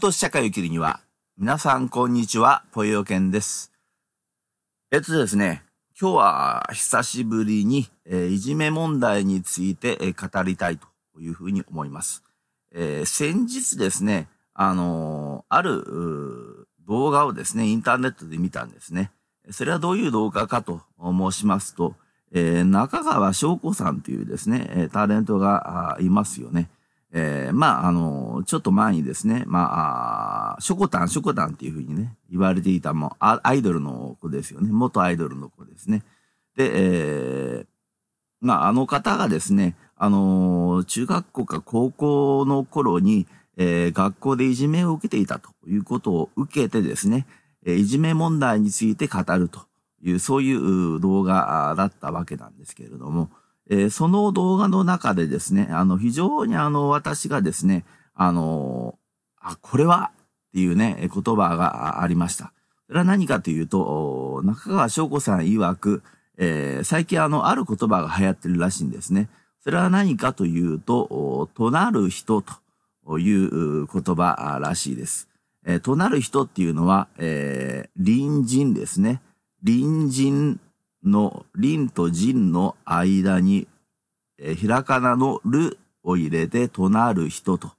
都市社会を生きるには、皆さんこんにちは、ぽよけんです。えっとですね、今日は久しぶりに、え、いじめ問題について、え、語りたいというふうに思います。えー、先日ですね、あのある動画をですね、インターネットで見たんですね。それはどういう動画かと申しますと、え中川翔子さんというですね、タレントがいますよね。えー、まあ、あの、ちょっと前にですね、まあ、ショコタン、ショコタンっていうふうにね、言われていたもアイドルの子ですよね。元アイドルの子ですね。で、えー、まあ、あの方がですね、あの、中学校か高校の頃に、えー、学校でいじめを受けていたということを受けてですね、えいじめ問題について語るという、そういう動画だったわけなんですけれども、えー、その動画の中でですね、あの、非常にあの、私がですね、あの、あ、これはっていうね、言葉がありました。それは何かというと、中川翔子さん曰く、えー、最近あの、ある言葉が流行ってるらしいんですね。それは何かというと、となる人という言葉らしいです。えー、となる人っていうのは、えー、隣人ですね。隣人の輪と人の間に、えー、ひらがなのるを入れてとなる人と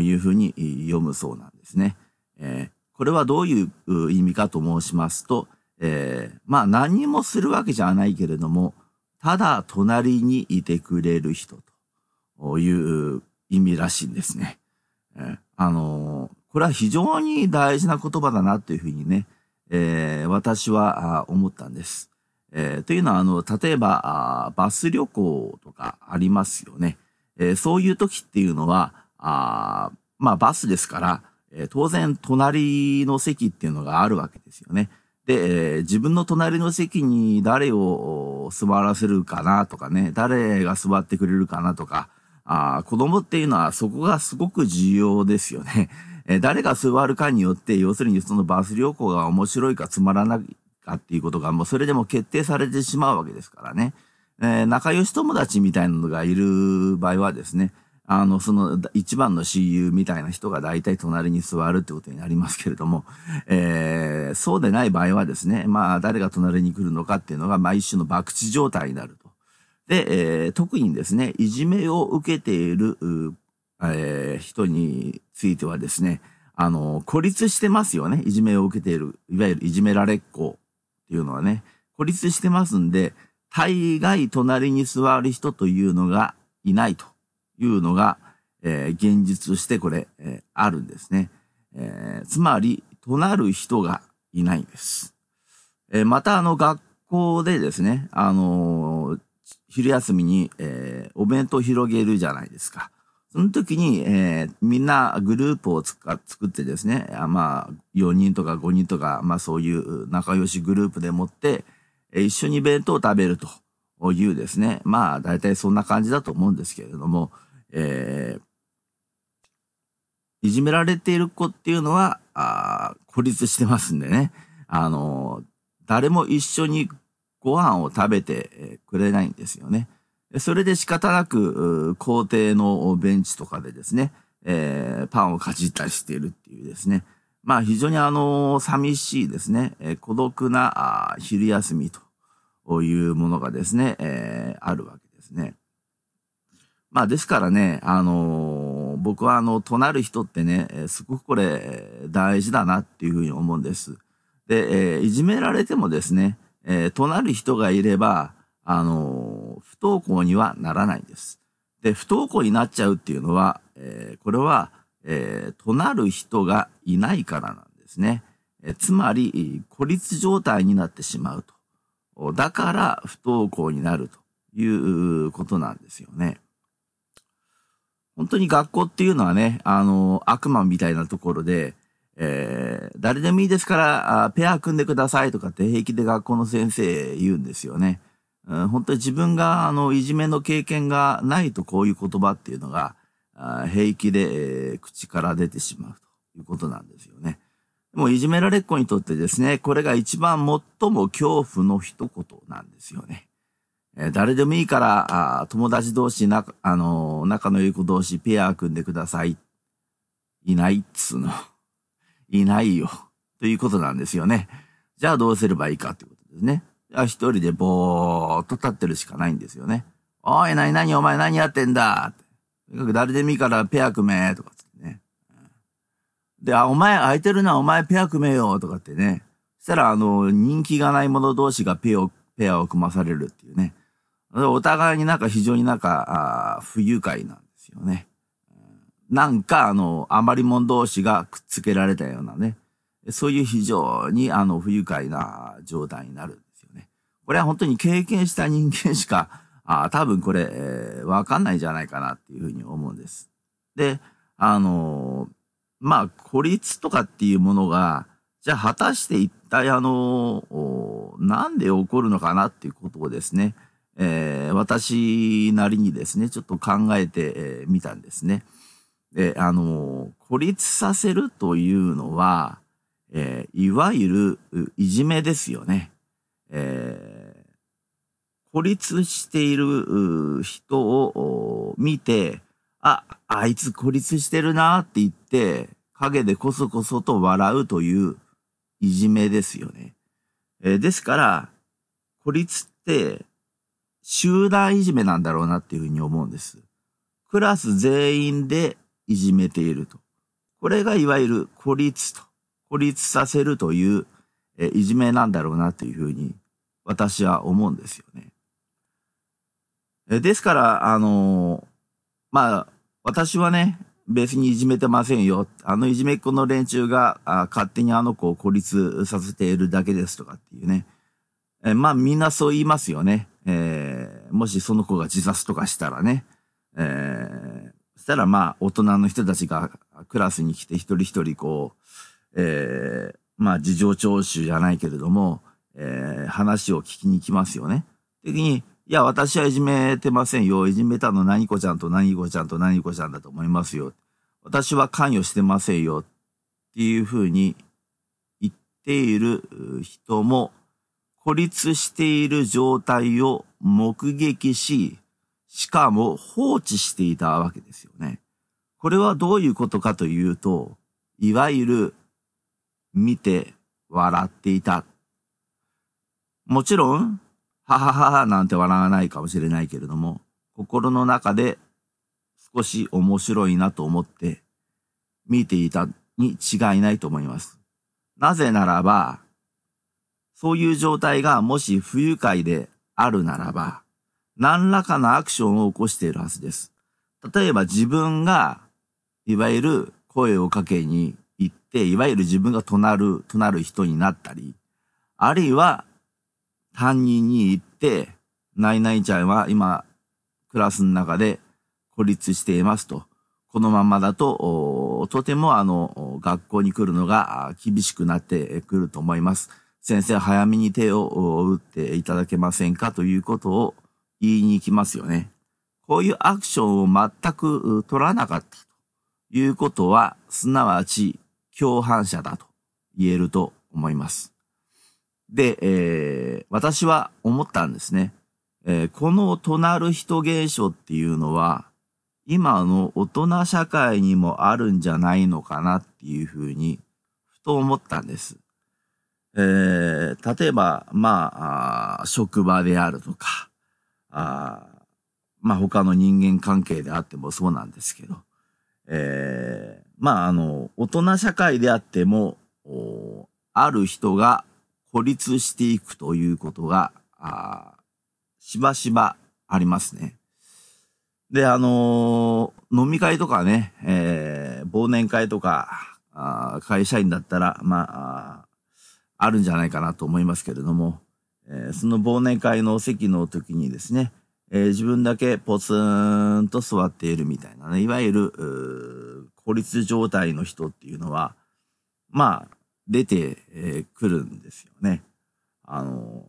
いうふうに読むそうなんですね。えー、これはどういう意味かと申しますと、えー、まあ何にもするわけじゃないけれども、ただ隣にいてくれる人という意味らしいんですね。えー、あのー、これは非常に大事な言葉だなというふうにね、えー、私は思ったんです。えー、というのは、あの、例えば、バス旅行とかありますよね。えー、そういう時っていうのは、あまあ、バスですから、えー、当然、隣の席っていうのがあるわけですよね。で、えー、自分の隣の席に誰を座らせるかなとかね、誰が座ってくれるかなとか、あ子供っていうのはそこがすごく重要ですよね。誰が座るかによって、要するにそのバス旅行が面白いかつまらないかっていうことがもうそれでも決定されてしまうわけですからね。えー、仲良し友達みたいなのがいる場合はですね、あの、その一番の親友みたいな人が大体隣に座るってことになりますけれども、えー、そうでない場合はですね、まあ誰が隣に来るのかっていうのが、まあ一種の博打状態になると。で、えー、特にですね、いじめを受けている、えー、人についてはですね、あの、孤立してますよね。いじめを受けている、いわゆるいじめられっ子っていうのはね、孤立してますんで、大概隣に座る人というのがいないというのが、えー、現実としてこれ、えー、あるんですね。えー、つまり、隣る人がいないんです。えまた、あの、学校でですね、あの昼休みに、えお弁当広げるじゃないですか。その時に、えー、みんなグループを作ってですね、まあ、4人とか5人とか、まあそういう仲良しグループでもって、えー、一緒に弁当を食べるというですね、まあ大体そんな感じだと思うんですけれども、えー、いじめられている子っていうのは、あ孤立してますんでね、あの、誰も一緒にご飯を食べてくれないんですよね。それで仕方なく、校庭のベンチとかでですね、えー、パンをかじったりしているっていうですね。まあ非常にあの、寂しいですね、えー、孤独な昼休みというものがですね、えー、あるわけですね。まあですからね、あのー、僕はあの、となる人ってね、すごくこれ大事だなっていうふうに思うんです。で、えー、いじめられてもですね、えー、となる人がいれば、あの、不登校にはならないんです。で、不登校になっちゃうっていうのは、えー、これは、えー、となる人がいないからなんですね。えー、つまり、孤立状態になってしまうと。だから、不登校になるということなんですよね。本当に学校っていうのはね、あの、悪魔みたいなところで、えー、誰でもいいですから、ペア組んでくださいとかって平気で学校の先生言うんですよね。本当に自分があのいじめの経験がないとこういう言葉っていうのが平気で、えー、口から出てしまうということなんですよね。もういじめられっ子にとってですね、これが一番最も恐怖の一言なんですよね。えー、誰でもいいからあ友達同士な、あの仲の良い子同士ペア組んでください。いないっつうの。いないよ。ということなんですよね。じゃあどうすればいいかってことですね。一人でぼーっと立ってるしかないんですよね。おい、なになにお前何やってんだとにかく誰でもいいからペア組めとかつってね。で、あ、お前空いてるな、お前ペア組めよとかってね。そしたら、あの、人気がない者同士がペアを、ペアを組まされるっていうね。お互いになんか非常になんか、あ不愉快なんですよね。なんか、あの、余り者同士がくっつけられたようなね。そういう非常に、あの、不愉快な状態になる。これは本当に経験した人間しか、あ多分これ、えー、わかんないんじゃないかなっていうふうに思うんです。で、あのまあ、孤立とかっていうものが、じゃあ果たして一体あのなんで起こるのかなっていうことをですね、えー、私なりにですね、ちょっと考えてみ、たんですね。で、あの孤立させるというのは、えー、いわゆるいじめですよね。えー、孤立している人を見て、あ、あいつ孤立してるなって言って、影でこそこそと笑うといういじめですよね。えー、ですから、孤立って集団いじめなんだろうなっていうふうに思うんです。クラス全員でいじめていると。これがいわゆる孤立と。孤立させるという、えいじめなんだろうなというふうに私は思うんですよね。ですから、あのー、まあ、私はね、別にいじめてませんよ。あのいじめっ子の連中があ勝手にあの子を孤立させているだけですとかっていうね。えまあみんなそう言いますよね。えー、もしその子が自殺とかしたらね。えー、そしたらまあ大人の人たちがクラスに来て一人一人こう、えー、まあ事情聴取じゃないけれども、えー、話を聞きに来ますよね。的に、いや、私はいじめてませんよ。いじめたの何子ちゃんと何子ちゃんと何子ちゃんだと思いますよ。私は関与してませんよ。っていうふうに言っている人も、孤立している状態を目撃し、しかも放置していたわけですよね。これはどういうことかというと、いわゆる見て笑っていた。もちろん、ははははなんて笑わないかもしれないけれども、心の中で少し面白いなと思って見ていたに違いないと思います。なぜならば、そういう状態がもし不愉快であるならば、何らかのアクションを起こしているはずです。例えば自分が、いわゆる声をかけに行って、いわゆる自分が隣る、隣る人になったり、あるいは担任に行って、ないないちゃんは今、クラスの中で孤立していますと。このままだと、とてもあの、学校に来るのが厳しくなってくると思います。先生、早めに手を打っていただけませんかということを言いに行きますよね。こういうアクションを全く取らなかったということは、すなわち共犯者だと言えると思います。で、えー、私は思ったんですね。えー、この隣る人現象っていうのは、今の大人社会にもあるんじゃないのかなっていうふうに、ふと思ったんです。えー、例えば、まあ職場であるとか、あまあ他の人間関係であってもそうなんですけど、えー、まあ、あの、大人社会であっても、ある人が孤立していくということが、あしばしばありますね。で、あのー、飲み会とかね、えー、忘年会とか、あ会社員だったら、まあ、あるんじゃないかなと思いますけれども、えー、その忘年会の席の時にですね、えー、自分だけポツンと座っているみたいなね、いわゆる、孤立状態の人っていうのは、まあ、出てくるんですよね。あの、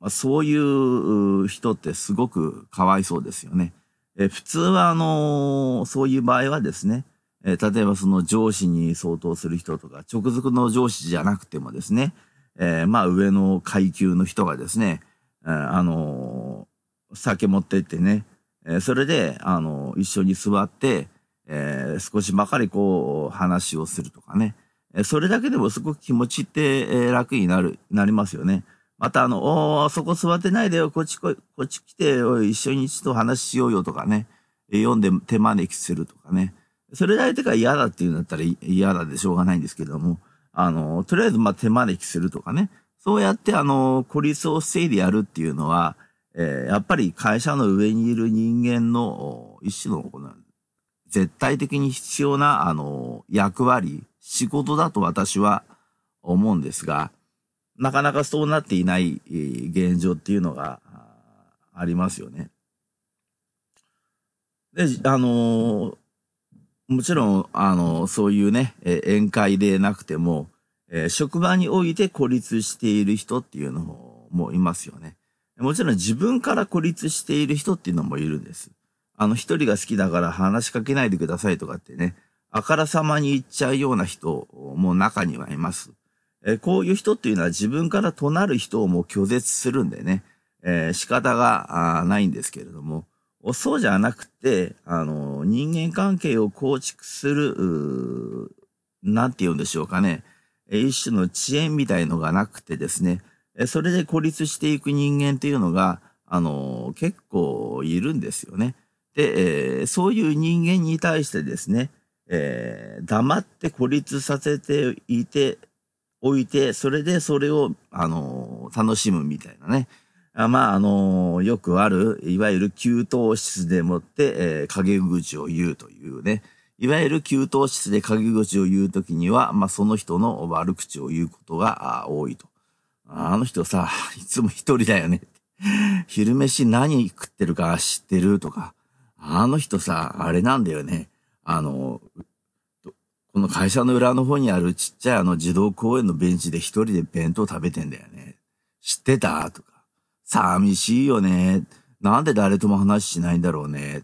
ま、そういう人ってすごくかわいそうですよね。え普通は、あの、そういう場合はですね、え例えばその上司に相当する人とか、直属の上司じゃなくてもですね、えー、まあ上の階級の人がですね、えー、あの酒持ってってね、えそれで、あの一緒に座って、え、少しばかりこう、話をするとかね。それだけでもすごく気持ちって楽になる、なりますよね。またあの、おそこ座ってないでよ、こっちこ、こっち来てよ、一緒に一度話しようよとかね。読んで手招きするとかね。それ相手が嫌だっていうんだったら嫌だでしょうがないんですけども、あの、とりあえずまあ手招きするとかね。そうやってあの、孤立を防いでやるっていうのは、えー、やっぱり会社の上にいる人間の一種の絶対的に必要なあの役割、仕事だと私は思うんですが、なかなかそうなっていない現状っていうのがありますよね。で、あのもちろん、あの、そういうね、宴会でなくても、え、職場において孤立している人っていうのもいますよね。もちろん自分から孤立している人っていうのもいるんです。あの、一人が好きだから話しかけないでくださいとかってね、あからさまに言っちゃうような人も中にはいます。え、こういう人っていうのは自分からとなる人をもう拒絶するんでね、えー、仕方がないんですけれども、そうじゃなくて、あの、人間関係を構築する、なんて言うんでしょうかね。一種の遅延みたいのがなくてですね、それで孤立していく人間っていうのが、あの、結構いるんですよね。で、えー、そういう人間に対してですね、えー、黙って孤立させていて、おいて、それでそれを、あの、楽しむみたいなね。あまあ、あの、よくある、いわゆる給湯室でもって、えー、陰口を言うというね。いわゆる給湯室で陰口を言うときには、まあ、その人の悪口を言うことが多いと。あの人さ、いつも一人だよね。昼飯何食ってるか知ってるとか。あの人さ、あれなんだよね。あの、この会社の裏の方にあるちっちゃいあの児童公園のベンチで一人で弁当食べてんだよね。知ってた？とか。寂しいよね。なんで誰とも話しないんだろうね。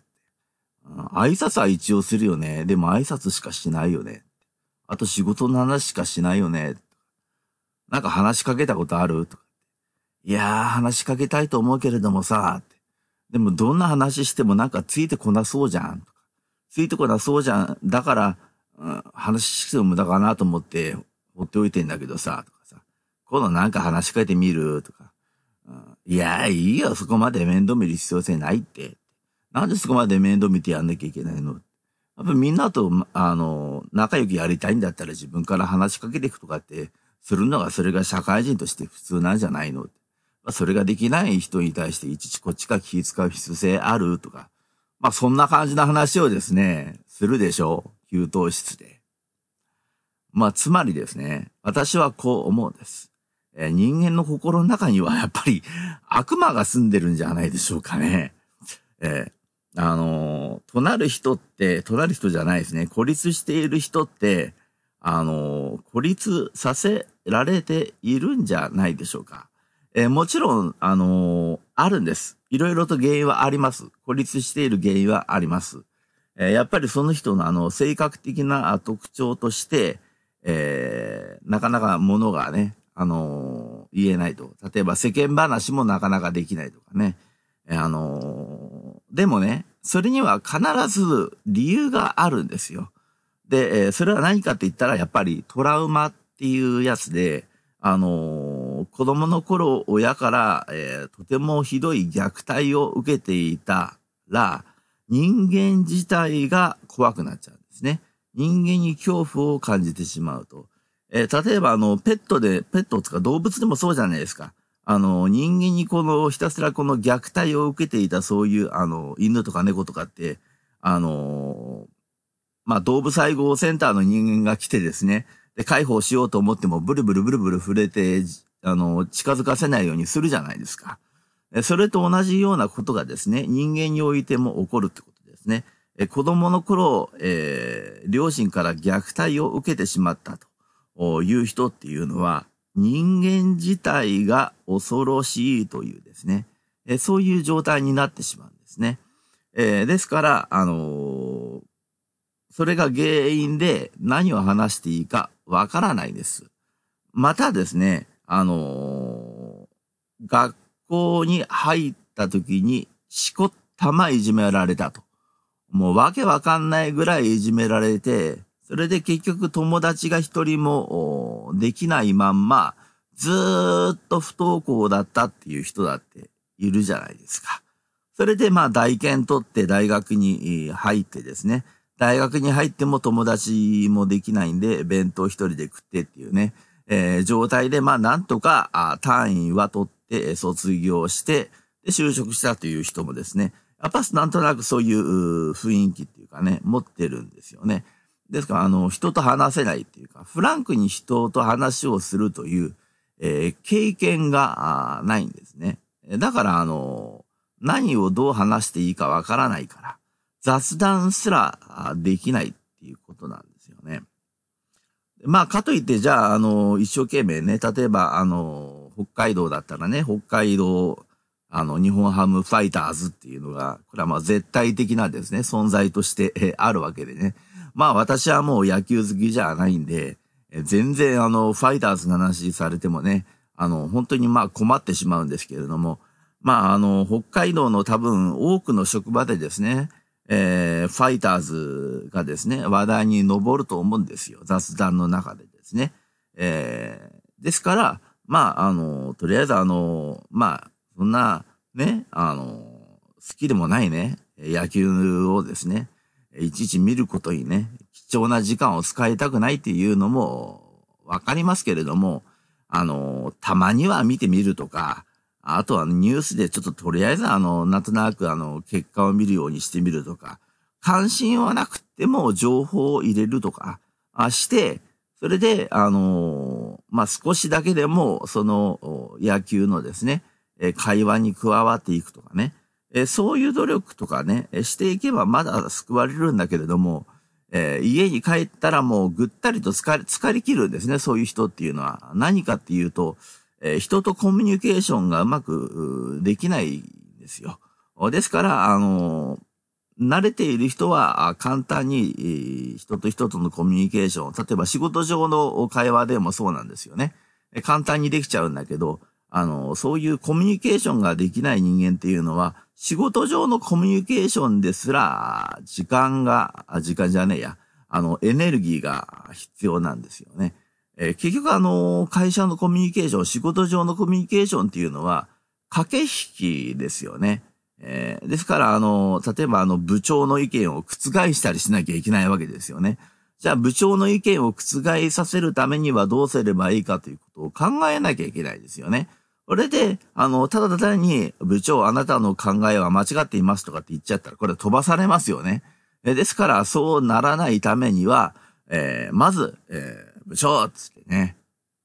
挨拶は一応するよね。でも挨拶しかしないよね。あと仕事の話しかしないよね。なんか話しかけたことある？とか。いやー、話しかけたいと思うけれどもさ、でもどんな話してもなんかついてこなそうじゃん。ついてこなそうじゃん。だから、うん、話しても無駄かなと思って放っておいてんだけどさ、とかさ。今度なんか話しかけてみるとか。うんいや、いいよ、そこまで面倒見る必要性ないって。なんでそこまで面倒見てやんなきゃいけないのやっぱみんなと、あの、仲良くやりたいんだったら自分から話しかけていくとかって、するのがそれが社会人として普通なんじゃないの、それができない人に対していちいちこっちが気使う必要性あるとか、まあそんな感じの話をですね、するでしょう。給湯室で。まあつまりですね、私はこう思うんです。え人間の心の中にはやっぱり悪魔が住んでるんじゃないでしょうかね。えー、あのー、となる人って、となる人じゃないですね。孤立している人って、あのー、孤立させられているんじゃないでしょうか。えー、もちろん、あのあるんです。いろいろと原因はあります。孤立している原因はあります。えやっぱりその人のあの、性格的な特徴として、えなかなかものがね、あのー、言えないと。例えば世間話もなかなかできないとかね。あのー、でもね、それには必ず理由があるんですよ。で、え、それは何かって言ったら、やっぱりトラウマっていうやつで、あの子供の頃親から、えとてもひどい虐待を受けていたら、人間自体が怖くなっちゃうんですね。人間に恐怖を感じてしまうと。えー、例えばあの、ペットで、ペットとか動物でもそうじゃないですか。あの、人間にこの、ひたすらこの虐待を受けていたそういう、あの、犬とか猫とかって、あのまあ、動物愛護センターの人間が来てですね、で、解放しようと思っても、ブルブルブルブル触れて、あの、近づかせないようにするじゃないですか。それと同じようなことがですね、人間においても起こるってことですね。子供の頃、えー、両親から虐待を受けてしまったと。いう人っていうのは、人間自体が恐ろしいというですね、えそういう状態になってしまうんですね。えー、ですから、あのー、それが原因で何を話していいかわからないです。またですね、あのー、学校に入った時にしこったまいじめられたと。もうわけわかんないぐらいいじめられて、それで結局友達が一人もできないまんま、ずーっと不登校だったっていう人だっているじゃないですか。それでまあ大研取って大学に入ってですね、大学に入っても友達もできないんで、弁当一人で食ってっていうね、えー、状態でまあなんとかあ単位は取って卒業して、で就職したという人もですね、やっぱなんとなくそういう雰囲気っていうかね、持ってるんですよね。ですから、あの、人と話せないっていうか、フランクに人と話をするという、えー、経験がないんですね。だから、あの、何をどう話していいかわからないから、雑談すらできないっていうことなんですよね。まあ、かといって、じゃあ、あの、一生懸命ね、例えば、あの、北海道だったらね、北海道、あの、日本ハムファイターズっていうのが、これはまあ絶対的なですね、存在として、えあるわけでね。まあ私はもう野球好きじゃないんで、全然あの、ファイターズが話されてもね、あの、本当にまあ困ってしまうんですけれども、まああの、北海道の多分多くの職場でですね、えー、ファイターズがですね、話題に上ると思うんですよ。雑談の中でですね。えー、ですから、まあ、あの、とりあえずあの、まあ、そんな、ね、あの、好きでもないね、野球をですね、いちいち見ることにね、貴重な時間を使いたくないっていうのもわかりますけれども、あの、たまには見てみるとか、あとはニュースでちょっととりあえずあの、なんとなくあの、結果を見るようにしてみるとか、関心はなくても情報を入れるとか、あして、それで、あのまあ、少しだけでも、その、野球のですね、会話に加わっていくとかね、えそういう努力とかね、していけばまだ救われるんだけれども、えー、家に帰ったらもうぐったりと疲れ、疲れ切るんですね、そういう人っていうのは。何かっていうと、えー、人とコミュニケーションがうまくできないんですよ。ですから、あの慣れている人は簡単に人と人とのコミュニケーション、例えば仕事上の会話でもそうなんですよね。簡単にできちゃうんだけど、あの、そういうコミュニケーションができない人間っていうのは、仕事上のコミュニケーションですら、時間が、時間じゃねえや、あの、エネルギーが必要なんですよね。えー、結局あの、会社のコミュニケーション、仕事上のコミュニケーションっていうのは、駆け引きですよね。えー、ですから、あの、例えばあの、部長の意見を覆したりしなきゃいけないわけですよね。じゃあ部長の意見を覆させるためにはどうすればいいかということを考えなきゃいけないですよね。それで、あの、ただ単に部長あなたの考えは間違っていますとかって言っちゃったら、これ飛ばされますよね。えですから、そうならないためには、えー、まず、え、部長つってね、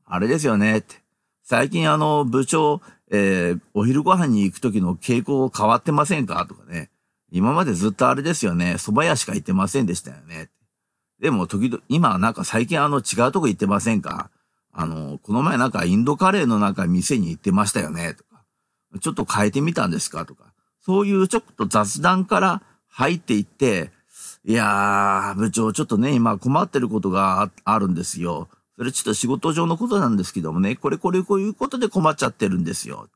あれですよねって。最近あの、部長、えー、お昼ご飯に行く時の傾向変わってませんか？とかね。今までずっとあれですよね。蕎麦屋しか行ってませんでしたよね。でも時々、今なんか最近あの違うとこ行ってませんか？あの、この前なんかインドカレーのなんか店に行ってましたよねとか、ちょっと変えてみたんですか？とか、そういうちょっと雑談から入っていって、いやー、部長ちょっとね、今困ってることがあるんですよ。それちょっと仕事上のことなんですけどもね、これこれこういうことで困っちゃってるんですよ。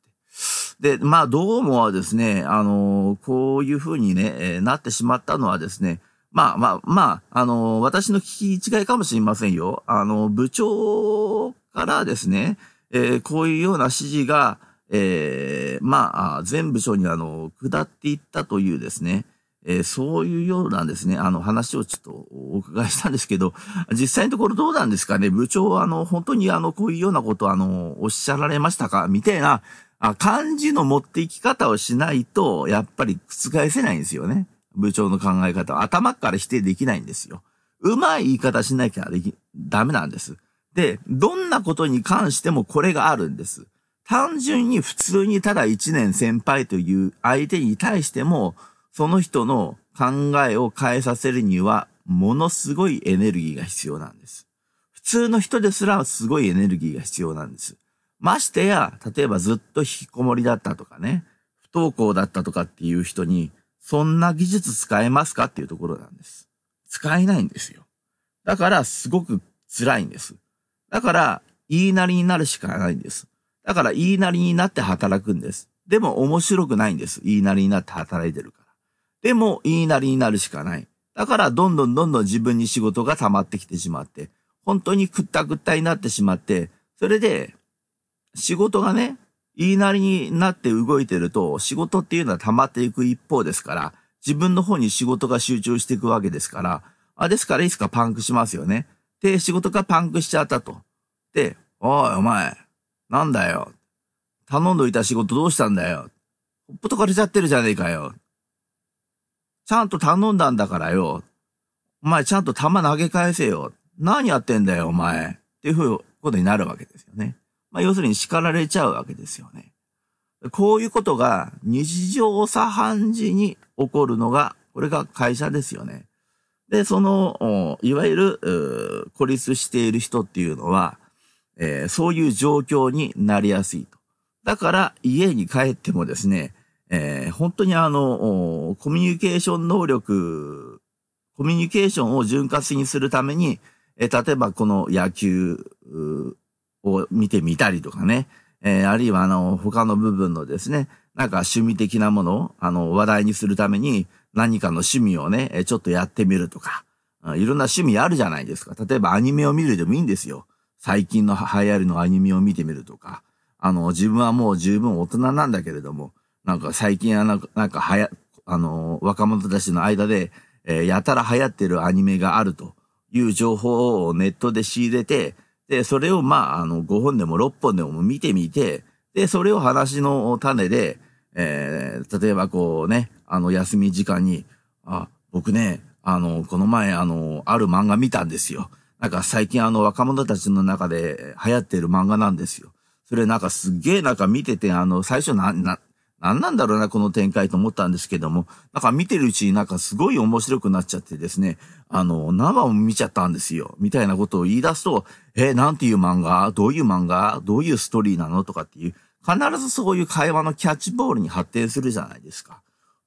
で、まあどうもはですね、あの、こういうふうにね、えー、なってしまったのはですね、まあまあまあ、あの、私の聞き違いかもしれませんよ。あの、部長からですね、えー、こういうような指示が、えー、まあ、全部署にあの、下っていったというですね、えー、そういうようなですね、あの話をちょっとお伺いしたんですけど、実際のところどうなんですかね？部長はあの、本当にあの、こういうようなことあの、おっしゃられましたか？みたいな、あ感じの持っていき方をしないと、やっぱり覆せないんですよね。部長の考え方は頭から否定できないんですよ。うまい言い方しなきゃでき、ダメなんです。で、どんなことに関してもこれがあるんです。単純に普通にただ一年先輩という相手に対しても、その人の考えを変えさせるには、ものすごいエネルギーが必要なんです。普通の人ですらすごいエネルギーが必要なんです。ましてや、例えばずっと引きこもりだったとかね、不登校だったとかっていう人に、そんな技術使えますかっていうところなんです。使えないんですよ。だからすごく辛いんです。だから言いなりになるしかないんです。だから言いなりになって働くんです。でも面白くないんです。言いなりになって働いてるかでも、言いなりになるしかない。だから、どんどんどんどん自分に仕事が溜まってきてしまって、本当にくったくったになってしまって、それで、仕事がね、言いなりになって動いてると、仕事っていうのは溜まっていく一方ですから、自分の方に仕事が集中していくわけですから、あ、ですからいつかパンクしますよね。で、仕事がパンクしちゃったと。で、おい、お前、なんだよ。頼んどいた仕事どうしたんだよ。ほっぽとかれちゃってるじゃねえかよ。ちゃんと頼んだんだからよ。お前ちゃんと弾投げ返せよ。何やってんだよ、お前。っていうふうことになるわけですよね。まあ、要するに叱られちゃうわけですよね。こういうことが日常茶飯事に起こるのが、これが会社ですよね。で、その、いわゆる、孤立している人っていうのは、えー、そういう状況になりやすいと。だから家に帰ってもですね、えー、本当にあの、コミュニケーション能力、コミュニケーションを潤滑にするために、えー、例えばこの野球を見てみたりとかね、えー、あるいはあの、他の部分のですね、なんか趣味的なものを、あの、話題にするために何かの趣味をね、ちょっとやってみるとか、いろんな趣味あるじゃないですか。例えばアニメを見るでもいいんですよ。最近の流行りのアニメを見てみるとか。あの、自分はもう十分大人なんだけれども、なんか最近はなんか、なんかはや、あの、若者たちの間で、えー、やたら流行ってるアニメがあるという情報をネットで仕入れて、で、それをまあ、あの、5本でも6本でも見てみて、で、それを話の種で、えー、例えばこうね、あの、休み時間に、あ、僕ね、あの、この前、あの、ある漫画見たんですよ。なんか最近あの、若者たちの中で流行ってる漫画なんですよ。それなんかすっげえなんか見てて、あの、最初な、な、何なんだろうな、この展開と思ったんですけども、なんか見てるうちになんかすごい面白くなっちゃってですね、あの、生を見ちゃったんですよ、みたいなことを言い出すと、え、なんていう漫画？どういう漫画？どういうストーリーなの？とかっていう、必ずそういう会話のキャッチボールに発展するじゃないですか。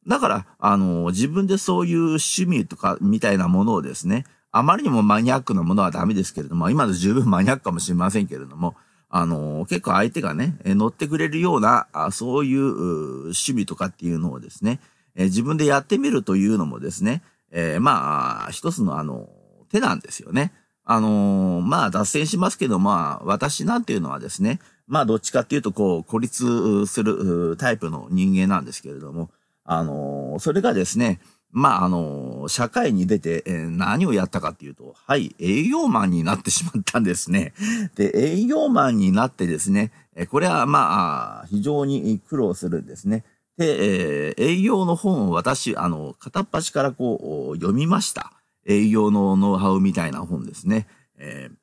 だから、あの、自分でそういう趣味とかみたいなものをですね、あまりにもマニアックなものはダメですけれども、今の十分マニアックかもしれませんけれども、あの、結構相手がね、乗ってくれるような、そういう趣味とかっていうのをですね、自分でやってみるというのもですね、えー、まあ、一つのあの、手なんですよね。あのまあ、脱線しますけど、まあ、私なんていうのはですね、まあ、どっちかっていうと、こう、孤立するタイプの人間なんですけれども、あのそれがですね、まあ、あの、社会に出て、えー、何をやったかっていうと、はい、営業マンになってしまったんですね。で、営業マンになってですね、えー、これはまあ、非常に苦労するんですね。で、えー、営業の本を私、あの、片っ端からこう、読みました。営業のノウハウみたいな本ですね。えー、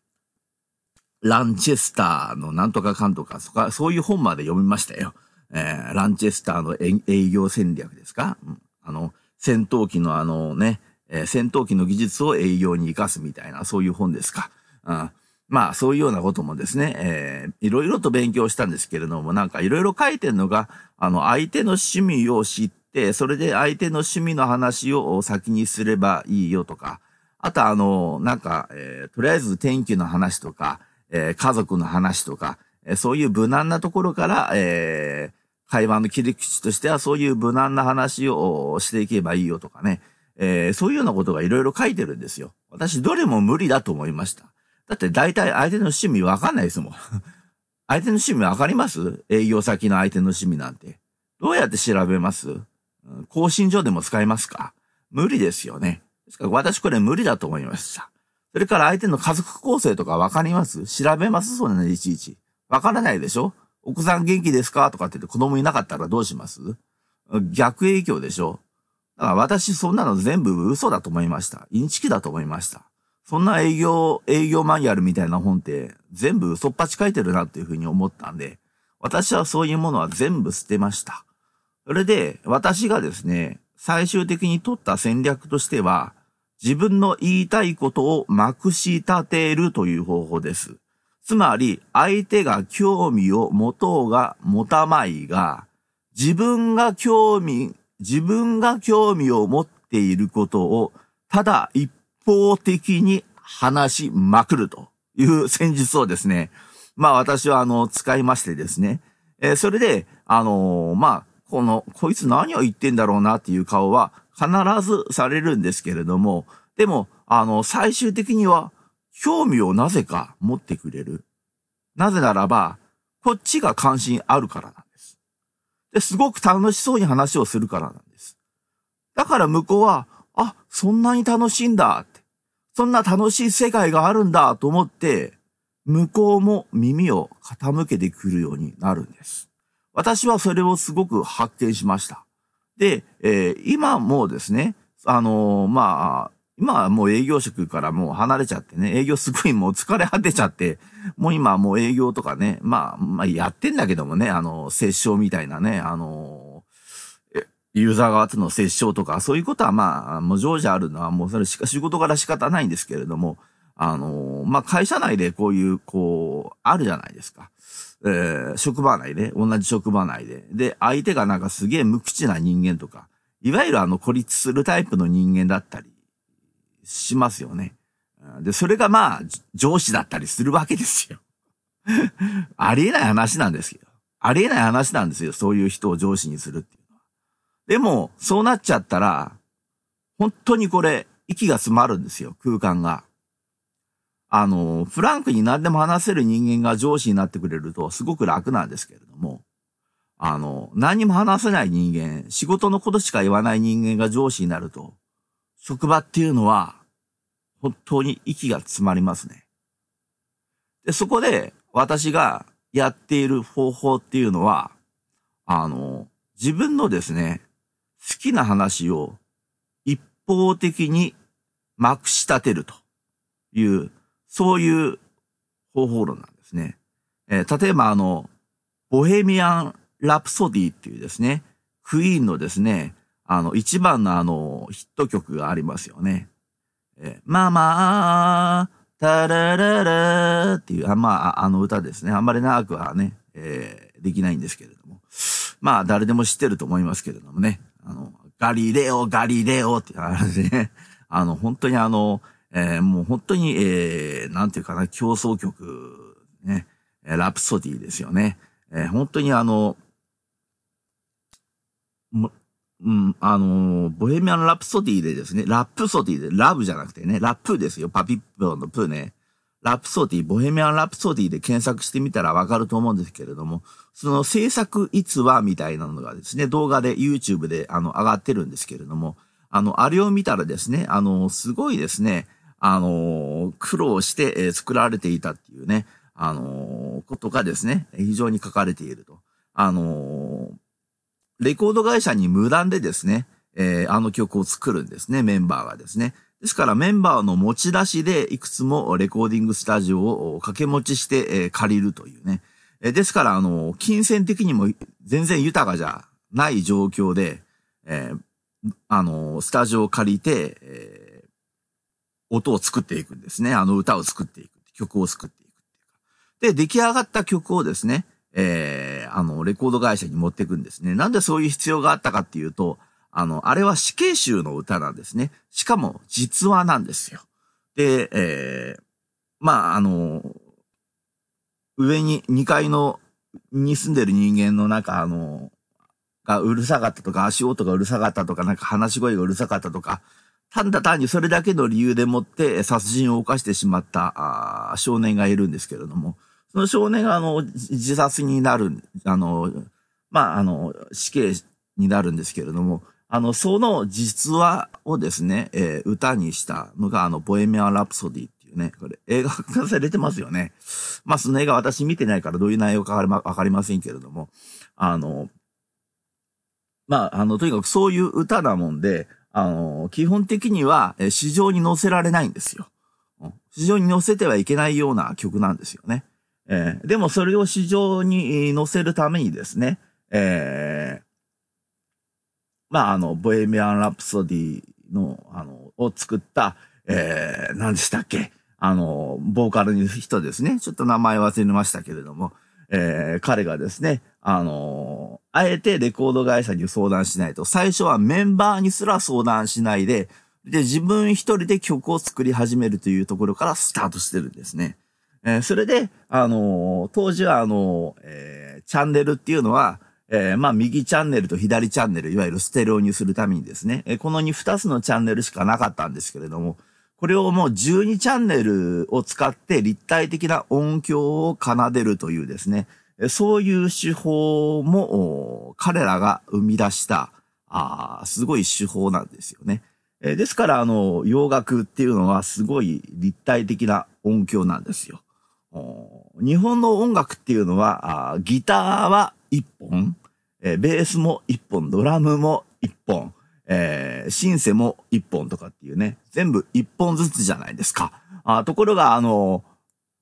ランチェスターのなんとかかんとか、そかそういう本まで読みましたよ。えー、ランチェスターの営業戦略ですか、うん、あの、戦闘機のあのね、えー、戦闘機の技術を営業に活かすみたいな、そういう本ですか。うん、まあ、そういうようなこともですね、えー、いろいろと勉強したんですけれども、なんかいろいろ書いてるのが、あの、相手の趣味を知って、それで相手の趣味の話を先にすればいいよとか、あとあの、なんか、えー、とりあえず天気の話とか、えー、家族の話とか、えー、そういう無難なところから、えー、会話の切り口としてはそういう無難な話をしていけばいいよとかね、えー、そういうようなことがいろいろ書いてるんですよ。私どれも無理だと思いました。だって大体相手の趣味わかんないですもん。相手の趣味わかります？営業先の相手の趣味なんて。どうやって調べます？更新所でも使いますか？無理ですよね。ですから私これ無理だと思いました。それから相手の家族構成とかわかります？調べます？そうね、いちいち。わからないでしょ？お子さん元気ですか？とかって言って子供いなかったらどうします？逆影響でしょ？だから私そんなの全部嘘だと思いました。インチキだと思いました。そんな営業、営業マニュアルみたいな本って全部嘘っぱち書いてるなっていうふうに思ったんで、私はそういうものは全部捨てました。それで、私がですね、最終的に取った戦略としては、自分の言いたいことをまくし立てるという方法です。つまり、相手が興味を持とうが持たまいが、自分が興味、自分が興味を持っていることを、ただ一方的に話しまくるという戦術をですね、まあ私はあの、使いましてですね、えー、それで、あのー、まあ、この、こいつ何を言ってんだろうなっていう顔は、必ずされるんですけれども、でも、あの、最終的には、興味をなぜか持ってくれる。なぜならば、こっちが関心あるからなんです。で、すごく楽しそうに話をするからなんです。だから向こうは、あ、そんなに楽しいんだって。そんな楽しい世界があるんだと思って、向こうも耳を傾けてくるようになるんです。私はそれをすごく発見しました。で、えー、今もですね、あのー、まあ、今はもう営業職からもう離れちゃってね、営業すごいもう疲れ果てちゃって、もう今はもう営業とかね、まあ、まあやってんだけどもね、あの、接触みたいなね、あの、ユーザー側との接触とか、そういうことはまあ、もう常時あるのはもうそれしか仕事から仕方ないんですけれども、あの、まあ会社内でこういう、こう、あるじゃないですか。えー、職場内で、同じ職場内で。で、相手がなんかすげえ無口な人間とか、いわゆるあの孤立するタイプの人間だったりしますよね。で、それがまあ、上司だったりするわけですよ。ありえない話なんですけど。ありえない話なんですよ。そういう人を上司にするっていうのは。でも、そうなっちゃったら、本当にこれ、息が詰まるんですよ。空間が。あの、フランクに何でも話せる人間が上司になってくれるとすごく楽なんですけれども、あの、何も話せない人間、仕事のことしか言わない人間が上司になると、職場っていうのは、本当に息が詰まりますね。で、そこで私がやっている方法っていうのは、あの、自分のですね、好きな話を一方的にまくし立てるというそういう方法論なんですね。えー、例えばあの、ボヘミアン・ラプソディっていうですね、クイーンのですね、あの、一番のあの、ヒット曲がありますよね。えー、ママー、タラララっていう、あまあ、あの歌ですね。あんまり長くはね、えー、できないんですけれども。まあ、誰でも知ってると思いますけれどもね。あの、ガリレオ、ガリレオってあれでね。あの、本当にあの、えー、もう本当に、えー、なんていうかな、競争曲、ね、ラプソディですよね。えー、本当にあの、うん、あの、ボヘミアン・ラプソディでですね、ラプソディで、ラブじゃなくてね、ラップですよ、パピップのプーね。ラプソディ、ボヘミアン・ラプソディで検索してみたらわかると思うんですけれども、その制作逸話みたいなのがですね、動画で YouTube であの上がってるんですけれども、あの、あれを見たらですね、あの、すごいですね、あの、苦労して、え作られていたっていうね、あの、ことがですね、非常に書かれていると。あの、レコード会社に無断でですね、えー、あの曲を作るんですね、メンバーがですね。ですからメンバーの持ち出しでいくつもレコーディングスタジオを掛け持ちして、えー、借りるというね。えー、ですから、あの、金銭的にも全然豊かじゃない状況で、えー、あの、スタジオを借りて、えー音を作っていくんですね。あの歌を作っていく。曲を作っていくっていうか。で、出来上がった曲をですね、えー、あの、レコード会社に持ってくんですね。なんでそういう必要があったかっていうと、あの、あれは死刑囚の歌なんですね。しかも実話なんですよ。で、えー、まあ、あの、上に、2階の、に住んでる人間の中、あの、がうるさかったとか、足音がうるさかったとか、なんか話し声がうるさかったとか、単だ単にそれだけの理由でもって殺人を犯してしまった少年がいるんですけれども、その少年があの自殺になる、あの、まあ、あの、死刑になるんですけれども、あの、その実話をですね、えー、歌にしたのが、あの、ボエミア・ラプソディっていうね、これ、映画化されてますよね。まあ、その映画私見てないからどういう内容かわかりませんけれども、あの、まあ、あの、とにかくそういう歌なもんで、あの、基本的には、え市場に載せられないんですよ。市場に載せてはいけないような曲なんですよね。えー、でもそれを市場に載せるためにですね、えー、まあ、あの、ボヘミアン・ラプソディの、あの、を作った、えー、何でしたっけあの、ボーカルの人ですね。ちょっと名前忘れましたけれども、えー、彼がですね、あのー、あえてレコード会社に相談しないと、最初はメンバーにすら相談しないで、で、自分一人で曲を作り始めるというところからスタートしてるんですね。えー、それで、あのー、当時はあのー、え、チャンネルっていうのは、えー、まあ、右チャンネルと左チャンネル、いわゆるステレオにするためにですね、えこの2、2つのチャンネルしかなかったんですけれども、これをもう12チャンネルを使って立体的な音響を奏でるというですね、そういう手法も彼らが生み出した、あすごい手法なんですよね。えですから、あの、洋楽っていうのはすごい立体的な音響なんですよ。日本の音楽っていうのは、ギターは1本、え、ベースも1本、ドラムも1本、えー、シンセも1本とかっていうね、全部1本ずつじゃないですか。あところが、あの、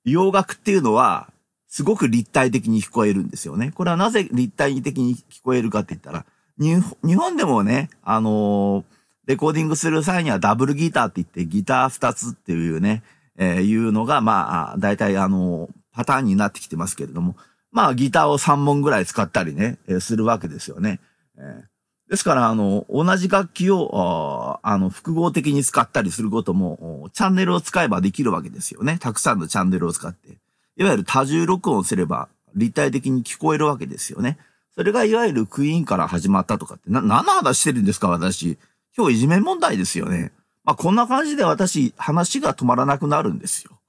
洋楽っていうのは、すごく立体的に聞こえるんですよね。これはなぜ立体的に聞こえるかって言ったら、日本でもね、あのー、レコーディングする際にはダブルギターって言ってギター2つっていうね、えー、いうのが、まあ、大体あの、パターンになってきてますけれども、まあ、ギターを3本ぐらい使ったりね、え、するわけですよね。え、ですから、あの、同じ楽器を、あの、複合的に使ったりすることも、チャンネルを使えばできるわけですよね。たくさんのチャンネルを使って。いわゆる多重録音すれば立体的に聞こえるわけですよね。それがいわゆるクイーンから始まったとかって、な、何の話してるんですか、私。今日いじめ問題ですよね。まあ、こんな感じで私、話が止まらなくなるんですよ。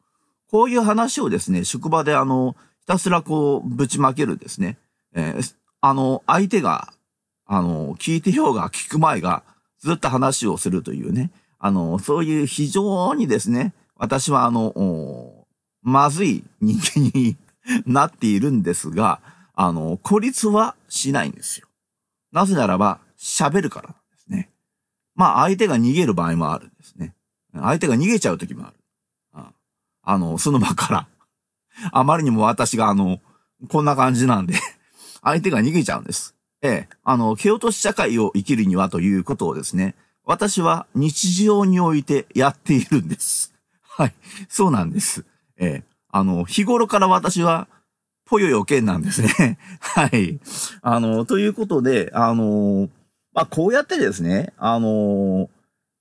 こういう話をですね、職場であの、ひたすらこう、ぶちまけるですね。えー、あの、相手が、あの、聞いてようが聞く前が、ずっと話をするというね。あの、そういう非常にですね、私はあの、まずい人間になっているんですが、あの、孤立はしないんですよ。なぜならば、喋るから。まあ、相手が逃げる場合もあるんですね。相手が逃げちゃう時もある。ああの、その場から あまりにも私があの、こんな感じなんで 相手が逃げちゃうんです。ええ、あの、蹴落とし社会を生きるにはということをですね、私は日常においてやっているんです。はい。そうなんです。ええ、あの、日頃から私は、ぽよよけんなんですね。はい。あの、ということで、あの、まあ、こうやってですね、あの、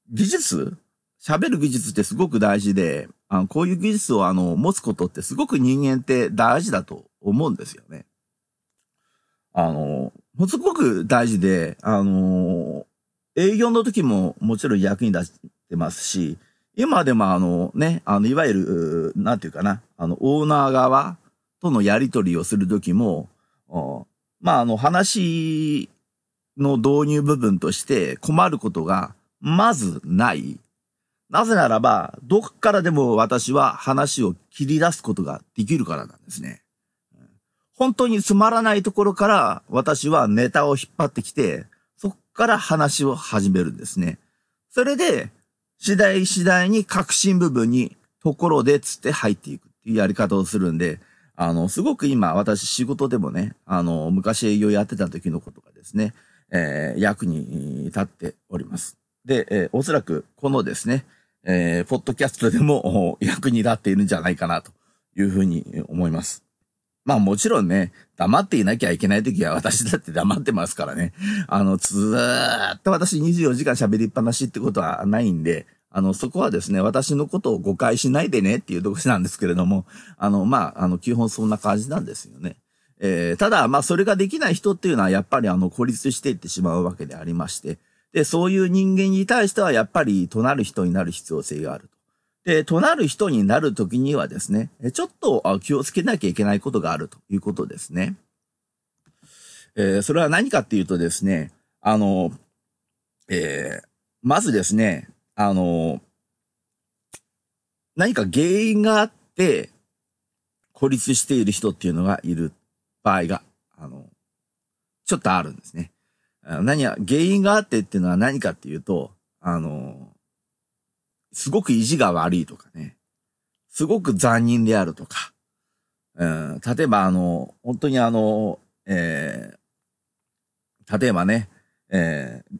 技術喋る技術ってすごく大事で、あのこういう技術をあの持つことってすごく人間って大事だと思うんですよね。あの、もすごく大事で、あの、営業の時ももちろん役に立ってますし、今でもあのね、あの、いわゆる、なんていうかな、あの、オーナー側とのやり取りをする時も、まあ、あの、話の導入部分として困ることがまずない。なぜならば、どっからでも私は話を切り出すことができるからなんですね。本当につまらないところから私はネタを引っ張ってきて、そっから話を始めるんですね。それで、次第次第に革新部分にところでつって入っていくっていうやり方をするんで、あの、すごく今私仕事でもね、あの、昔営業やってた時のことがですね、えー、役に立っております。で、えー、おそらくこのですね、えー、ポッドキャストでも役に立っているんじゃないかなというふうに思います。まあもちろんね、黙っていなきゃいけない時は私だって黙ってますからね。あの、ずーっと私24時間喋りっぱなしってことはないんで、あの、そこはですね、私のことを誤解しないでねっていうところなんですけれども、あの、まあ、あの、基本そんな感じなんですよね。えー、ただ、まあ、それができない人っていうのは、やっぱりあの、孤立していってしまうわけでありまして、で、そういう人間に対しては、やっぱり、となる人になる必要性があると。で、となる人になるときにはですね、ちょっと気をつけなきゃいけないことがあるということですね。えー、それは何かっていうとですね、あの、えー、まずですね、あの、何か原因があって、孤立している人っていうのがいる場合が、あの、ちょっとあるんですね。何や、原因があってっていうのは何かっていうと、あの、すごく意地が悪いとかね、すごく残忍であるとか、うん、例えばあの、本当にあの、えー、例えばね、えー、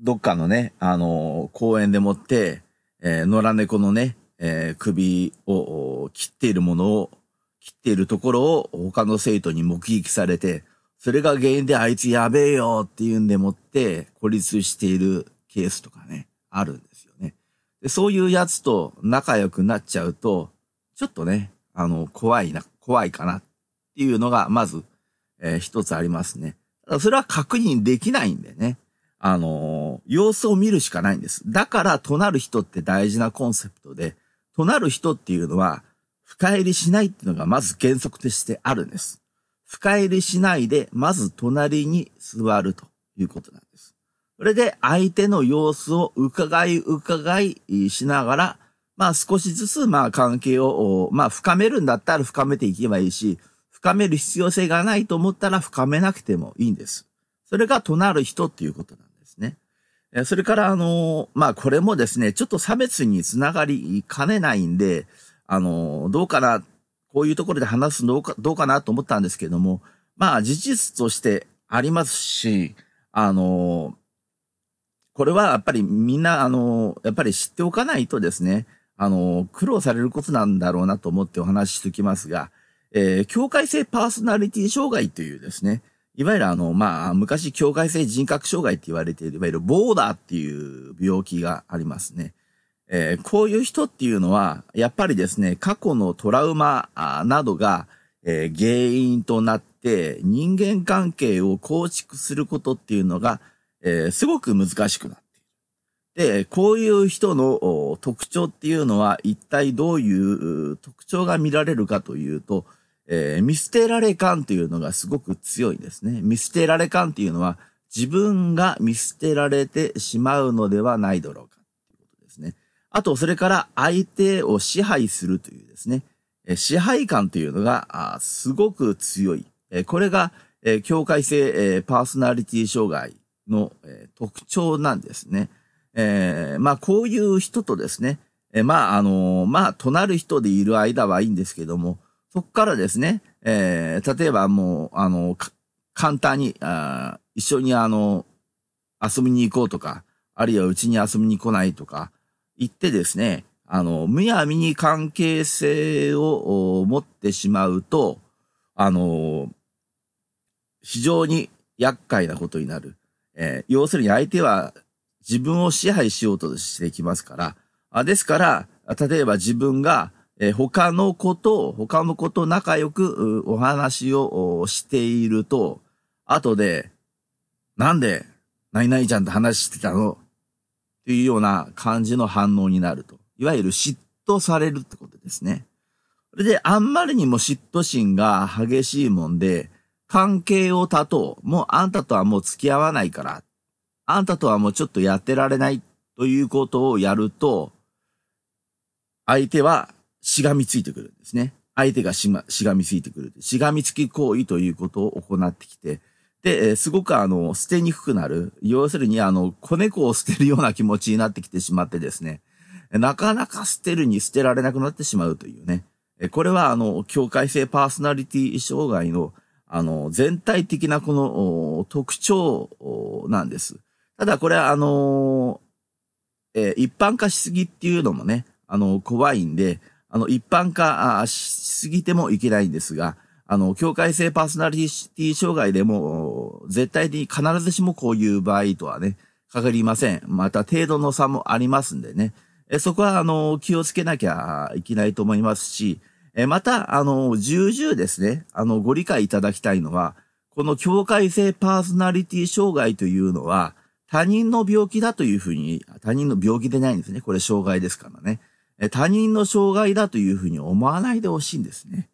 どっかのね、あの、公園でもって、えー、野良猫のね、えー、首を切っているものを、切っているところを他の生徒に目撃されて、それが原因であいつやべえよっていうんでもって孤立しているケースとかね、あるんですよね。でそういうやつと仲良くなっちゃうと、ちょっとね、あの、怖いな、怖いかなっていうのが、まず、えー、一つありますね。それは確認できないんでね。あのー、様子を見るしかないんです。だから、となる人って大事なコンセプトで、となる人っていうのは、深入りしないっていうのがまず原則としてあるんです。深入りしないで、まず隣に座るということなんです。それで相手の様子を伺い伺いしながら、まあ少しずつまあ関係を、まあ深めるんだったら深めていけばいいし、深める必要性がないと思ったら深めなくてもいいんです。それがとなる人っていうことなんですね。それから、あの、まあ、これもですね、ちょっと差別につながりかねないんで、あの、どうかな、こういうところで話すのどうか、どうかなと思ったんですけども、まあ、事実としてありますし、あの、これはやっぱりみんな、あの、やっぱり知っておかないとですね、あの、苦労されることなんだろうなと思ってお話ししてきますが、えー、境界性パーソナリティ障害というですね、いわゆるあの、まあ、昔境界性人格障害って言われている、いわゆるボーダーっていう病気がありますね。えー、こういう人っていうのは、やっぱりですね、過去のトラウマなどが、えー、原因となって人間関係を構築することっていうのが、えー、すごく難しくなっている。で、こういう人の特徴っていうのは一体どういう特徴が見られるかというと、えー、見捨てられ感というのがすごく強いんですね。見捨てられ感っていうのは自分が見捨てられてしまうのではないだろうか。あと、それから相手を支配するというですね、支配感というのがすごく強い。これが、境界性、パーソナリティ障害の、特徴なんですね。え、まあ、こういう人とですね、まあ、あの、まあ、隣人でいる間はいいんですけども、そこからですね、え、例えばもう、あの、簡単に、あ一緒にあの、遊びに行こうとか、あるいはうちに遊びに来ないとか、言ってですね、あの、むやみに関係性を持ってしまうと、あの、非常に厄介なことになる。えー、要するに相手は自分を支配しようとしてきますから、あですから、例えば自分がえー、他の子と、他の子と仲良くお話をしていると、後で、なんで、何々ちゃんと話してたの？っていうような感じの反応になると。いわゆる嫉妬されるってことですね。それで、あんまりにも嫉妬心が激しいもんで、関係を断とう。もうあんたとはもう付き合わないから。あんたとはもうちょっとやってられないということをやると、相手はしがみついてくるんですね。相手がし,、ま、しがみついてくる。しがみつき行為ということを行ってきて、で、すごくあの、捨てにくくなる。要するにあの、子猫を捨てるような気持ちになってきてしまってですね、なかなか捨てるに捨てられなくなってしまうというね。これはあの、境界性パーソナリティ障害の、あの、全体的なこの特徴なんです。ただこれはあの、え一般化しすぎっていうのもね、あの、怖いんで、あの、一般化しすぎてもいけないんですが、あの、境界性パーソナリティ障害でも、絶対に必ずしもこういう場合とはね、限りません。また程度の差もありますんでね。えそこは、あの、気をつけなきゃいけないと思いますし、えまた、あの、重々ですね、あの、ご理解いただきたいのは、この境界性パーソナリティ障害というのは、他人の病気だというふうに、他人の病気でないんですね。これ障害ですからね。他人の障害だというふうに思わないでほしいんですね。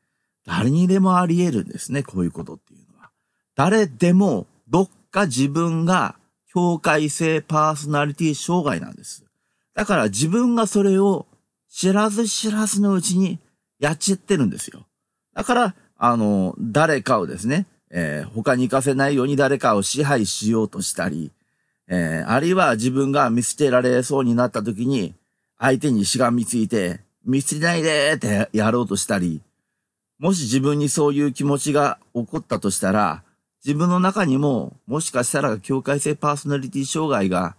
誰にでもあり得るんですね、こういうことっていうのは。誰でもどっか自分が境界性パーソナリティ障害なんです。だから自分がそれを知らず知らずのうちにやっちゃってるんですよ。だから、あの、誰かをですね、えー、他に行かせないように誰かを支配しようとしたり、えー、あるいは自分が見捨てられそうになった時に、相手にしがみついて、見捨てないでってやろうとしたり、もし自分にそういう気持ちが起こったとしたら、自分の中にも、もしかしたら境界性パーソナリティ障害が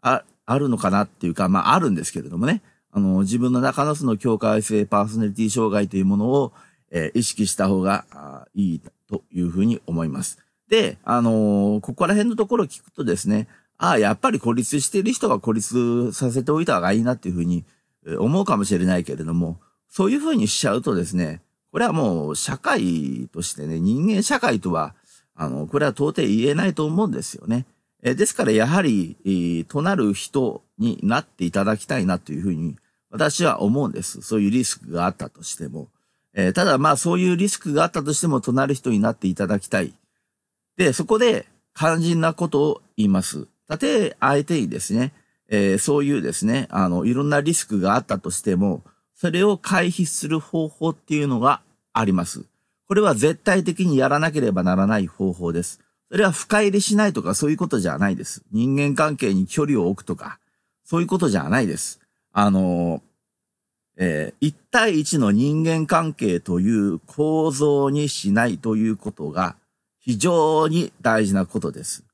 ああるのかなっていうか、まああるんですけれどもね。あの、自分の中のその境界性パーソナリティ障害というものを、えー、意識した方がいいというふうに思います。で、あのー、ここら辺のところを聞くとですね、ああ、やっぱり孤立している人は孤立させておいた方がいいなっていうふうに思うかもしれないけれども、そういうふうにしちゃうとですね、これはもう社会としてね、人間社会とは、あの、これは到底言えないと思うんですよね。えですからやはり、えー、となる人になっていただきたいなというふうに私は思うんです。そういうリスクがあったとしても。えー、ただまあそういうリスクがあったとしても、となる人になっていただきたい。で、そこで肝心なことを言います。たとえ相手にですね、えー、そういうですね、あの、いろんなリスクがあったとしても、それを回避する方法っていうのがあります。これは絶対的にやらなければならない方法です。それは深入りしないとかそういうことじゃないです。人間関係に距離を置くとか、そういうことじゃないです。あの、えー、1対1の人間関係という構造にしないということが非常に大事なことです。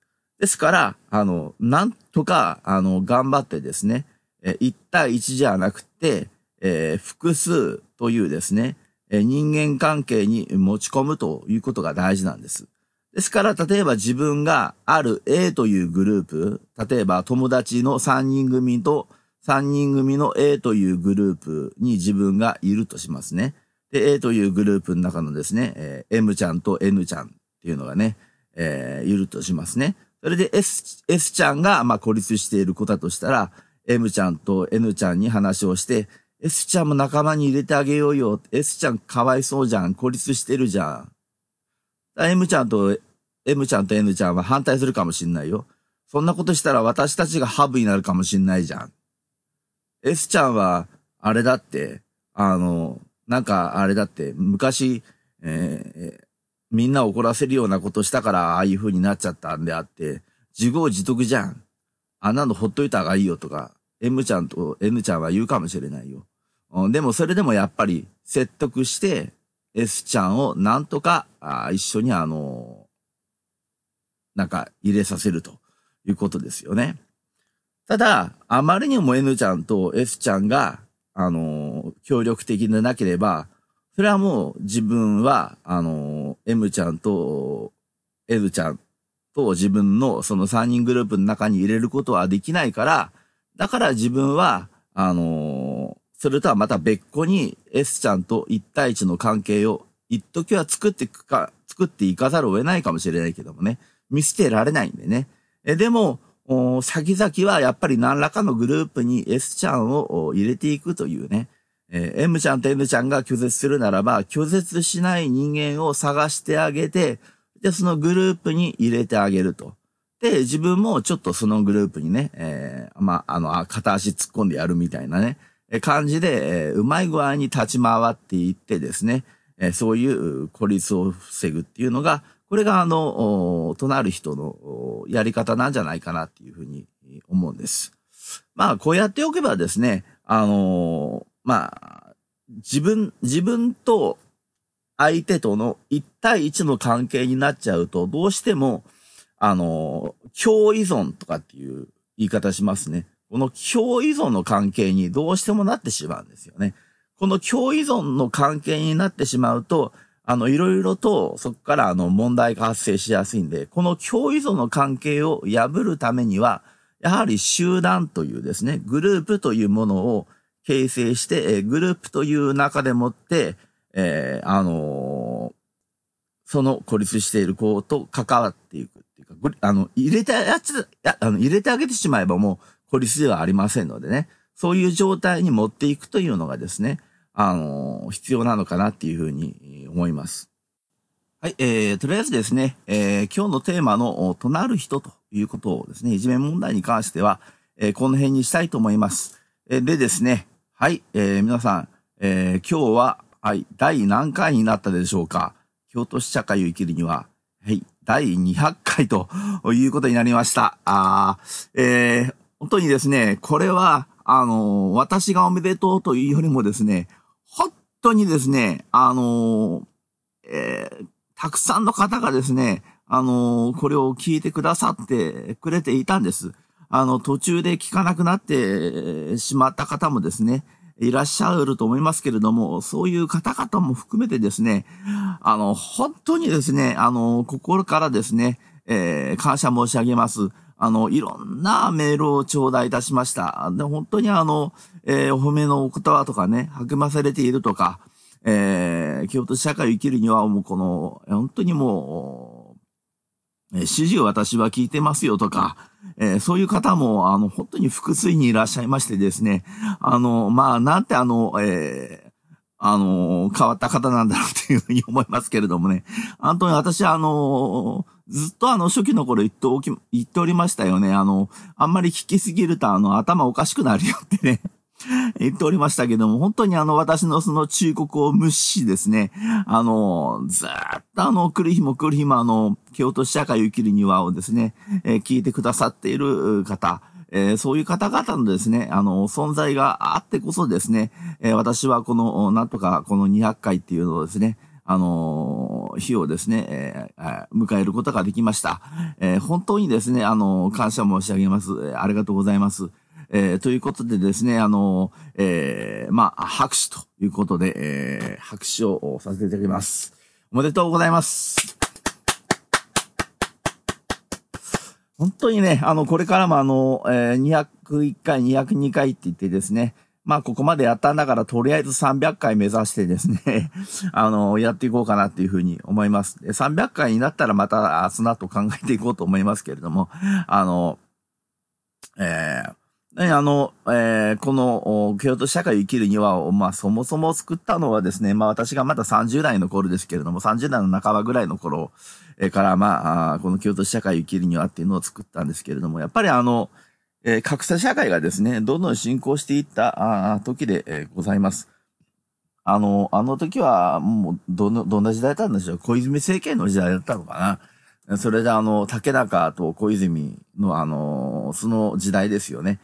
ですから、あの、なんとか、あの、頑張ってですね、え1対1じゃなくて、えー、複数というですね、え人間関係に持ち込むということが大事なんです。ですから、例えば自分がある A というグループ、例えば友達の3人組と3人組の A というグループに自分がいるとしますね。で、A というグループの中のですね、えー、M ちゃんと N ちゃんっていうのがね、えー、いるとしますね。それで S、S ちゃんが、まあ、孤立している子だとしたら、M ちゃんと N ちゃんに話をして、S ちゃんも仲間に入れてあげようよ。S ちゃんかわいそうじゃん。孤立してるじゃん。M ちゃんと、M ちゃんと N ちゃんは反対するかもしんないよ。そんなことしたら私たちがハブになるかもしんないじゃん。S ちゃんは、あれだって、あの、なんかあれだって、昔、えー、みんな怒らせるようなことしたから、ああいう風になっちゃったんであって、自業自得じゃん。あんなのほっといた方がいいよとか、M ちゃんと N ちゃんは言うかもしれないよ。でもそれでもやっぱり説得して S ちゃんをなんとかあ一緒にあの、なんか入れさせるということですよね。ただ、あまりにも N ちゃんと S ちゃんが、あの、協力的でなければ、それはもう自分は、あの、M ちゃんと N ちゃんと自分のその3人グループの中に入れることはできないから、だから自分は、あの、それとはまた別個に S ちゃんと1対1の関係を一時は作っていくか、作っていかざるを得ないかもしれないけどもね、見捨てられないんでね。えでも、先々はやっぱり何らかのグループに S ちゃんを入れていくというね、えー、M ちゃんと N ちゃんが拒絶するならば、拒絶しない人間を探してあげて、で、そのグループに入れてあげると。で、自分もちょっとそのグループにね、えー、まあ、あの、片足突っ込んでやるみたいなね、感じで、うまい具合に立ち回っていってですね、そういう孤立を防ぐっていうのが、これがあの、となる人のやり方なんじゃないかなっていうふうに思うんです。まあ、こうやっておけばですね、あのまあ、自分、自分と相手との一対一の関係になっちゃうと、どうしても、あの、共依存とかっていう言い方しますね。この共依存の関係にどうしてもなってしまうんですよね。この共依存の関係になってしまうと、あの、いろいろとそこからあの問題が発生しやすいんで、この共依存の関係を破るためには、やはり集団というですね、グループというものを形成して、グループという中でもって、えー、あのー、その孤立している子と関わっていくっていうか。あの、入れてやつ、あの、入れてあげてしまえばもう孤立ではありませんのでね。そういう状態に持っていくというのがですね、あの、必要なのかなっていうふうに思います。はい、えー、とりあえずですね、えー、今日のテーマの、となる人ということをですね、いじめ問題に関しては、えー、この辺にしたいと思います。えー、でですね、はい、えー、皆さん、えー、今日は、はい、第何回になったでしょうか？京都市社会を生きるには、はい、第200回ということになりました。あーえー、本当にですね、これは、あの、私がおめでとうというよりもですね、本当にですね、あの、えー、たくさんの方がですね、あのこれを聞いてくださってくれていたんです。あの、途中で聞かなくなってしまった方もですね、いらっしゃると思いますけれども、そういう方々も含めてですね、あの、本当にですね、あの、心からですね、えー、感謝申し上げます。あの、いろんなメールを頂戴いたしました。で、本当にあの、えー、お褒めのお言葉とかね、励まされているとか、えー、京都社会を生きるにはもうこの、本当にもうえ指示を私は聞いてますよとか、えー、そういう方も、あの、本当に複数にいらっしゃいましてですね、あの、まあ、なんてあの、えー、あの、変わった方なんだろうというふうに思いますけれどもね。本当に私はあの、ずっとあの、初期の頃言っておき、言っておりましたよね。あの、あんまり聞きすぎるとあの、頭おかしくなるよってね。言っておりましたけども、本当にあの、私のその忠告を無視しですね、あの、ずーっとあの、来る日も来る日もあの、京都社会を生きる庭をですね、えー、聞いてくださっている方、えー、そういう方々のですね、あの、存在があってこそですね、えー、私はこの、なんとかこの200回っていうのをですね、あの日をですね、えー、迎えることができました。えー、本当にですね、あの感謝申し上げます。ありがとうございます。えー、ということでですね、あの、えー、まあ、拍手ということで、えー、拍手をさせていただきます。おめでとうございます。本当にね、あの、これからもあの、えー、201回、202回って言ってですね、まあ、ここまでやったんだから、とりあえず300回目指してですね、あの、やっていこうかなっていうふうに思います。300回になったらまた、その後考えていこうと思いますけれども、あの、えー、ね、あの、えー、この、京都社会を生きるには、まあ、そもそも作ったのはですね、まあ、私がまだ30代の頃ですけれども、30代の半ばぐらいの頃、から、まあ、この京都社会を生きるにはっていうのを作ったんですけれども、やっぱりあの、えー、格差社会がですね、どんどん進行していったあ時で、えー、ございます。あの、あの時は、もう、どの、どんな時代だったんでしょう。小泉政権の時代だったのかな。それであの、竹中と小泉のあの、その時代ですよね。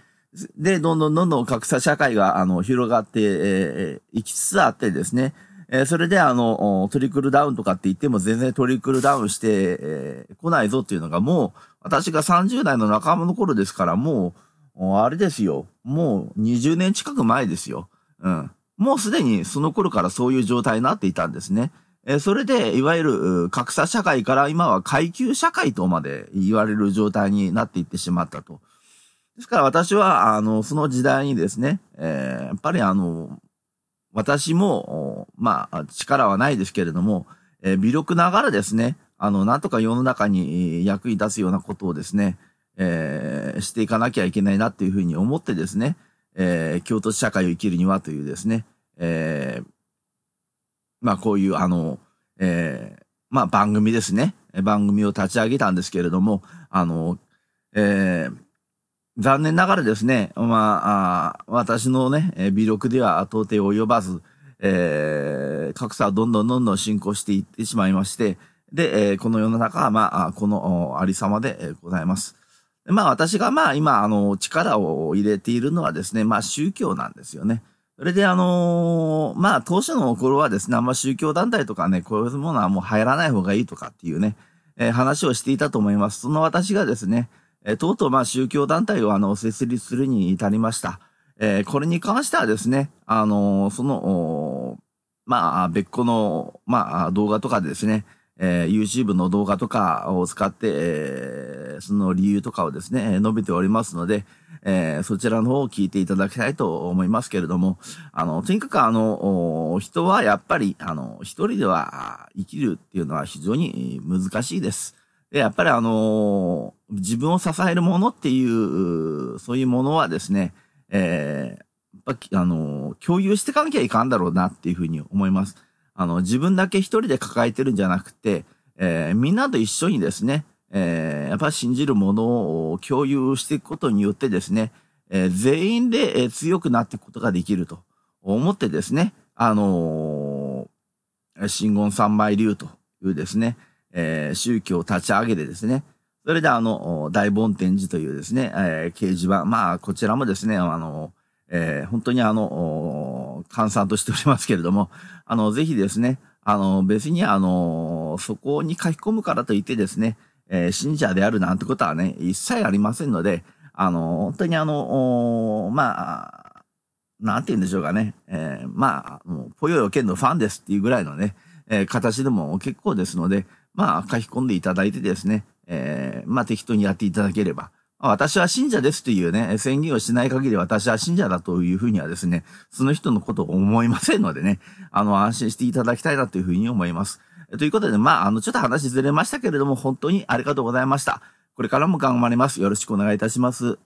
で、どんどんどんどん格差社会が、あの、広がって、えー、いきつつあってですね、えー、それであの、トリクルダウンとかって言っても全然トリクルダウンして、えー、来ないぞっていうのがもう、私が30代の仲間の頃ですから、もう、あれですよ。もう20年近く前ですよ。うん。もうすでにその頃からそういう状態になっていたんですね。え、それで、いわゆる格差社会から今は階級社会とまで言われる状態になっていってしまったと。ですから私は、あの、その時代にですね、えー、やっぱりあの、私も、まあ、力はないですけれども、えー、微力ながらですね、あの、なんとか世の中に役に立つようなことをですね、えー、していかなきゃいけないなっていうふうに思ってですね、えー、京都社会を生きるにはというですね、えー、まあこういうあの、えー、まあ番組ですね、番組を立ち上げたんですけれども、あの、えー、残念ながらですね、まあ、あ私のね、微力では到底及ばず、えー、格差はどんどんどんどん進行していってしまいまして、で、えー、この世の中は、まあ、このありさまで、ございます。まあ私がまあ今、あの、力を入れているのはですね、まあ宗教なんですよね。それであのー、まあ当初の頃はですね、あんま宗教団体とかね、こういうものはもう入らない方がいいとかっていうね、えー、話をしていたと思います。その私がですね、えー、とうとうまあ宗教団体をあの設立するに至りました。え、これに関してはですね、あの、その、まあ別個の、まあ動画とかでですね、えー、YouTube の動画とかを使って、えー、その理由とかをですね、述べておりますので、えー、そちらの方を聞いていただきたいと思いますけれども、あの、とにかくあの、人はやっぱり、あの、一人では生きるっていうのは非常に難しいです。で、やっぱりあの、自分を支えるものっていう、そういうものはですね、えー、やっぱあの、共有していかなきゃいかんだろうなっていうふうに思います。あの、自分だけ一人で抱えてるんじゃなくて、えー、みんなと一緒にですね、えー、やっぱ信じるものを共有していくことによってですね、えー、全員で、え強くなっていくことができると思ってですね、あのー、真言三昧流というですね、えー、宗教を立ち上げてですね、それであの、大梵天寺というですね、えー、掲示板、まあ、こちらもですね、あの、えー、本当にあの、閑散としておりますけれども、あの、ぜひですね、あの、別にあの、そこに書き込むからといってですね、えー、信者であるなんてことはね、一切ありませんので、あの、本当にあの、まあ、なんて言うんでしょうかね、えー、まあ、もう、ぽよよけんのファンですっていうぐらいのね、えー、形でも結構ですので、まあ、書き込んでいただいてですね、えー、まあ、適当にやっていただければ、私は信者ですというね、宣言をしない限り私は信者だというふうにはですね、その人のことを思いませんのでね、あの、安心していただきたいなというふうに思います。ということで、まあ、あの、ちょっと話ずれましたけれども、本当にありがとうございました。これからも頑張ります。よろしくお願いいたします。